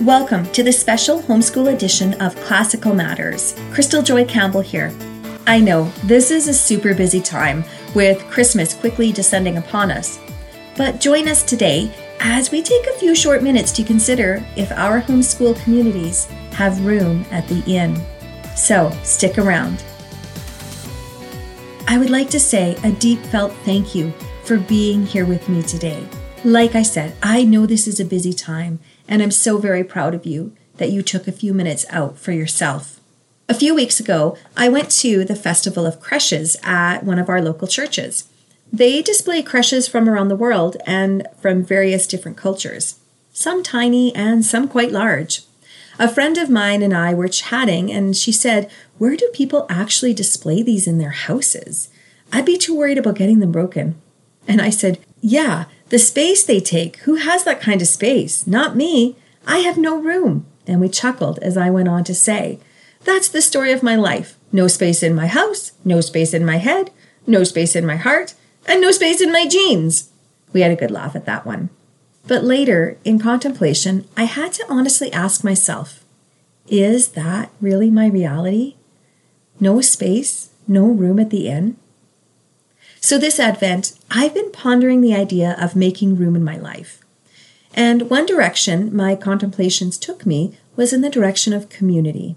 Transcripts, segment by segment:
Welcome to the special homeschool edition of Classical Matters. Crystal Joy Campbell here. I know this is a super busy time with Christmas quickly descending upon us. But join us today as we take a few short minutes to consider if our homeschool communities have room at the inn. So stick around. I would like to say a deep felt thank you for being here with me today. Like I said, I know this is a busy time, and I'm so very proud of you that you took a few minutes out for yourself. A few weeks ago, I went to the Festival of Creches at one of our local churches. They display creches from around the world and from various different cultures, some tiny and some quite large. A friend of mine and I were chatting, and she said, Where do people actually display these in their houses? I'd be too worried about getting them broken. And I said, Yeah, the space they take. Who has that kind of space? Not me. I have no room. And we chuckled as I went on to say, That's the story of my life. No space in my house, no space in my head, no space in my heart, and no space in my jeans. We had a good laugh at that one. But later, in contemplation, I had to honestly ask myself is that really my reality? No space, no room at the inn? So, this Advent, I've been pondering the idea of making room in my life. And one direction my contemplations took me was in the direction of community.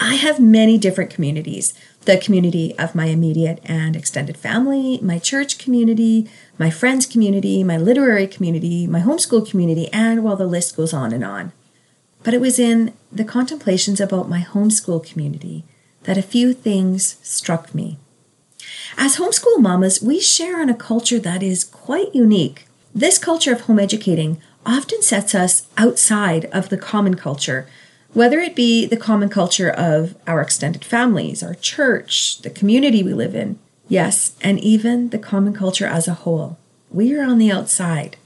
I have many different communities the community of my immediate and extended family, my church community, my friends community, my literary community, my homeschool community, and well, the list goes on and on. But it was in the contemplations about my homeschool community that a few things struck me. As homeschool mamas, we share in a culture that is quite unique. This culture of home educating often sets us outside of the common culture whether it be the common culture of our extended families, our church, the community we live in, yes, and even the common culture as a whole. We are on the outside.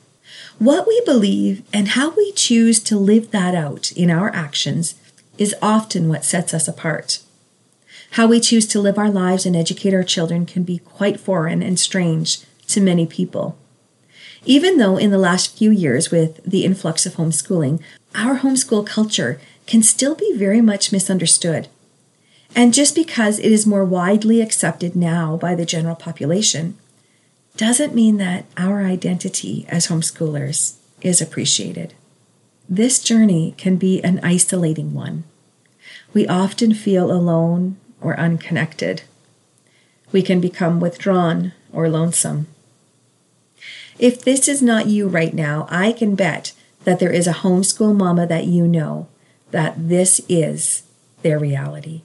What we believe and how we choose to live that out in our actions is often what sets us apart. How we choose to live our lives and educate our children can be quite foreign and strange to many people. Even though in the last few years, with the influx of homeschooling, our homeschool culture can still be very much misunderstood. And just because it is more widely accepted now by the general population doesn't mean that our identity as homeschoolers is appreciated. This journey can be an isolating one. We often feel alone or unconnected. We can become withdrawn or lonesome. If this is not you right now, I can bet that there is a homeschool mama that you know that this is their reality.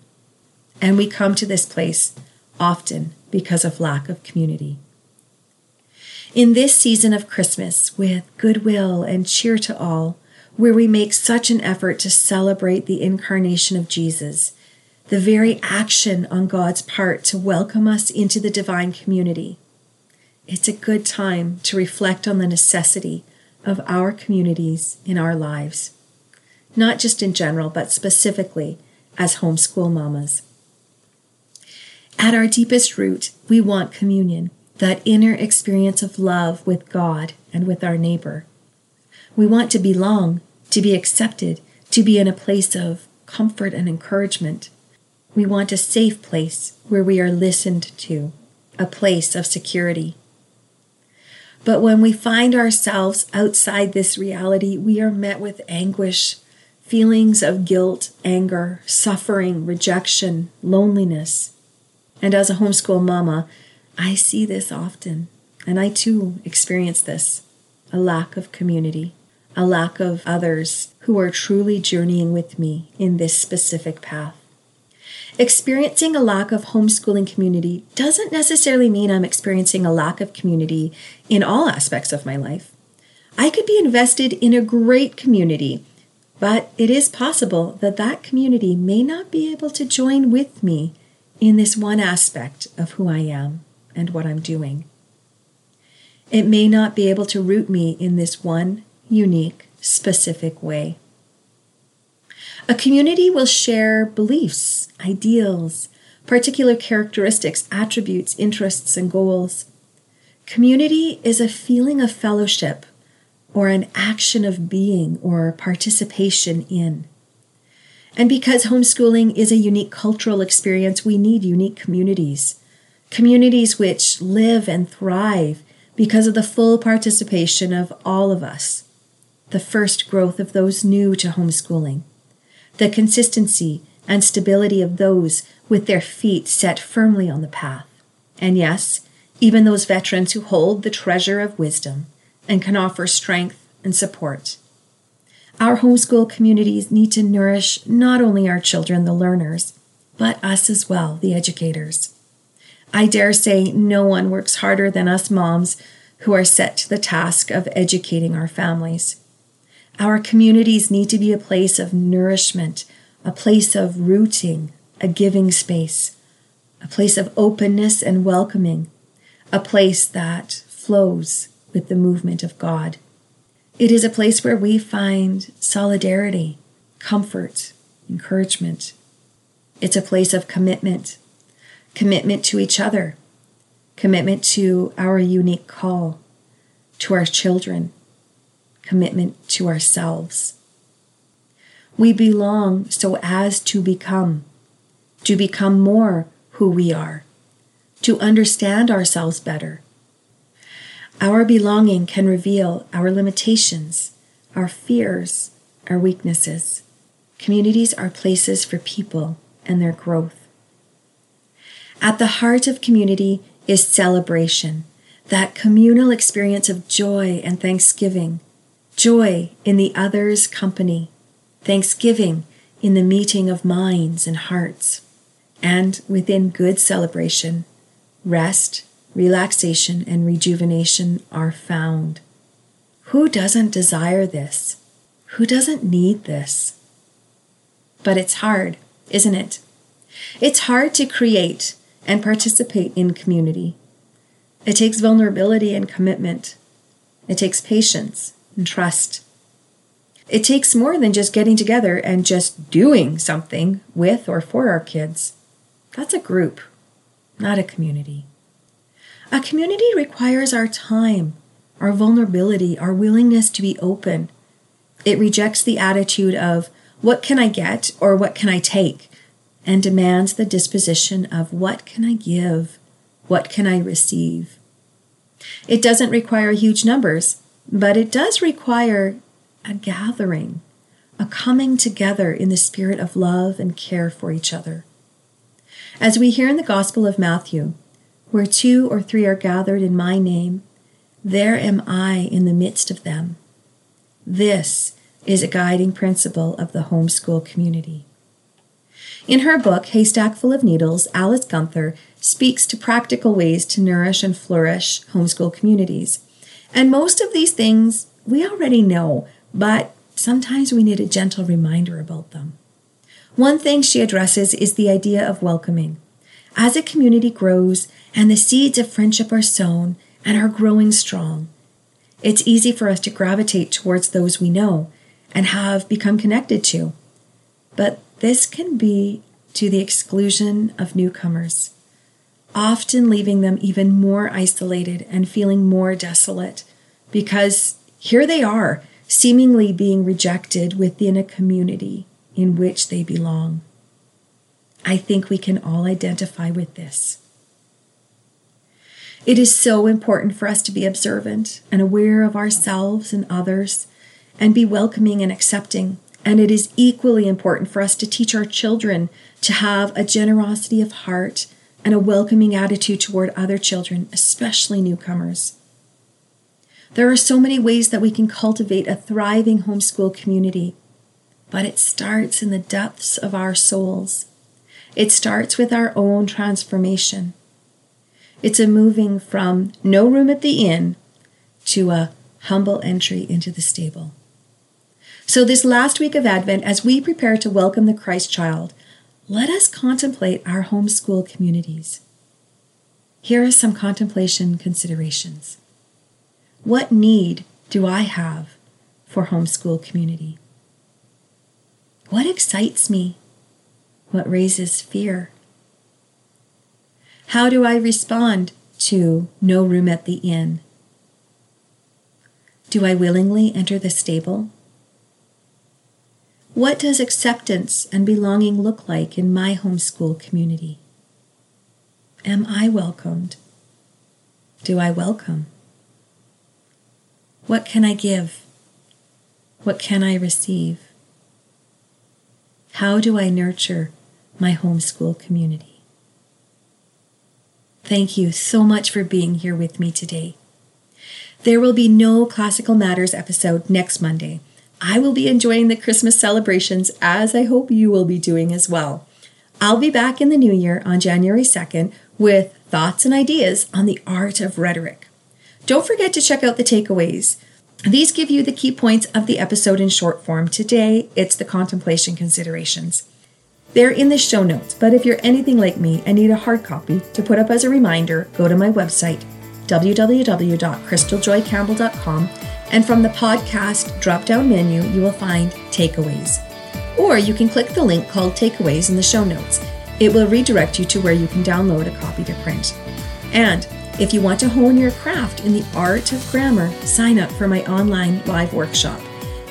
And we come to this place often because of lack of community. In this season of Christmas, with goodwill and cheer to all, where we make such an effort to celebrate the incarnation of Jesus, the very action on God's part to welcome us into the divine community, it's a good time to reflect on the necessity of our communities in our lives not just in general, but specifically as homeschool mamas. At our deepest root, we want communion, that inner experience of love with God and with our neighbor. We want to belong, to be accepted, to be in a place of comfort and encouragement. We want a safe place where we are listened to, a place of security. But when we find ourselves outside this reality, we are met with anguish, feelings of guilt, anger, suffering, rejection, loneliness. And as a homeschool mama, I see this often, and I too experience this a lack of community, a lack of others who are truly journeying with me in this specific path. Experiencing a lack of homeschooling community doesn't necessarily mean I'm experiencing a lack of community in all aspects of my life. I could be invested in a great community but it is possible that that community may not be able to join with me in this one aspect of who I am and what I'm doing. It may not be able to root me in this one unique, specific way. A community will share beliefs, ideals, particular characteristics, attributes, interests, and goals. Community is a feeling of fellowship, or an action of being or participation in. And because homeschooling is a unique cultural experience, we need unique communities. Communities which live and thrive because of the full participation of all of us. The first growth of those new to homeschooling. The consistency and stability of those with their feet set firmly on the path. And yes, even those veterans who hold the treasure of wisdom and can offer strength and support. Our homeschool communities need to nourish not only our children, the learners, but us as well, the educators. I dare say no one works harder than us moms who are set to the task of educating our families. Our communities need to be a place of nourishment, a place of rooting, a giving space, a place of openness and welcoming, a place that flows with the movement of God. It is a place where we find solidarity, comfort, encouragement. It's a place of commitment, commitment to each other, commitment to our unique call, to our children, commitment to ourselves. We belong so as to become, to become more who we are, to understand ourselves better. Our belonging can reveal our limitations, our fears, our weaknesses. Communities are places for people and their growth. At the heart of community is celebration, that communal experience of joy and thanksgiving, joy in the other's company, thanksgiving in the meeting of minds and hearts and within good celebration, rest, relaxation, and rejuvenation are found. Who doesn't desire this? Who doesn't need this? But it's hard, isn't it? It's hard to create and participate in community. It takes vulnerability and commitment. It takes patience and trust. It takes more than just getting together and just doing something with or for our kids. That's a group, not a community. A community requires our time, our vulnerability, our willingness to be open. It rejects the attitude of, what can I get or what can I take? and demands the disposition of, what can I give? What can I receive? It doesn't require huge numbers, but it does require a gathering, a coming together in the spirit of love and care for each other. As we hear in the Gospel of Matthew, where two or three are gathered in my name, there am I in the midst of them. This is a guiding principle of the homeschool community. In her book, Haystack Full of Needles, Alice Gunther speaks to practical ways to nourish and flourish homeschool communities. And most of these things we already know, but sometimes we need a gentle reminder about them. One thing she addresses is the idea of welcoming. As a community grows and the seeds of friendship are sown and are growing strong, it's easy for us to gravitate towards those we know and have become connected to. But this can be to the exclusion of newcomers, often leaving them even more isolated and feeling more desolate because here they are, seemingly being rejected within a community in which they belong. I think we can all identify with this. It is so important for us to be observant and aware of ourselves and others and be welcoming and accepting. And it is equally important for us to teach our children to have a generosity of heart and a welcoming attitude toward other children, especially newcomers. There are so many ways that we can cultivate a thriving homeschool community but it starts in the depths of our souls. It starts with our own transformation. It's a moving from no room at the inn to a humble entry into the stable. So, this last week of Advent, as we prepare to welcome the Christ child, let us contemplate our homeschool communities. Here are some contemplation considerations. What need do I have for homeschool community? What excites me? What raises fear? How do I respond to no room at the inn? Do I willingly enter the stable? What does acceptance and belonging look like in my homeschool community? Am I welcomed? Do I welcome? What can I give? What can I receive? How do I nurture my homeschool community? Thank you so much for being here with me today. There will be no Classical Matters episode next Monday. I will be enjoying the Christmas celebrations as I hope you will be doing as well. I'll be back in the new year on January 2nd with thoughts and ideas on the art of rhetoric. Don't forget to check out the takeaways. These give you the key points of the episode in short form. Today, it's the contemplation considerations. They're in the show notes, but if you're anything like me and need a hard copy to put up as a reminder, go to my website www.crystaljoycampbell.com, and from the podcast drop down menu, you will find takeaways. Or you can click the link called Takeaways in the show notes. It will redirect you to where you can download a copy to print. And if you want to hone your craft in the art of grammar, sign up for my online live workshop.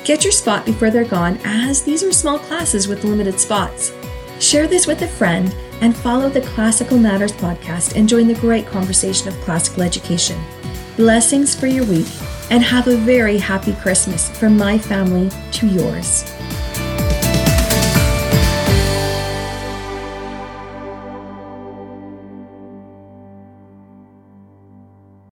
Get your spot before they're gone, as these are small classes with limited spots. Share this with a friend and follow the Classical Matters podcast and join the great conversation of classical education. Blessings for your week and have a very happy Christmas from my family to yours.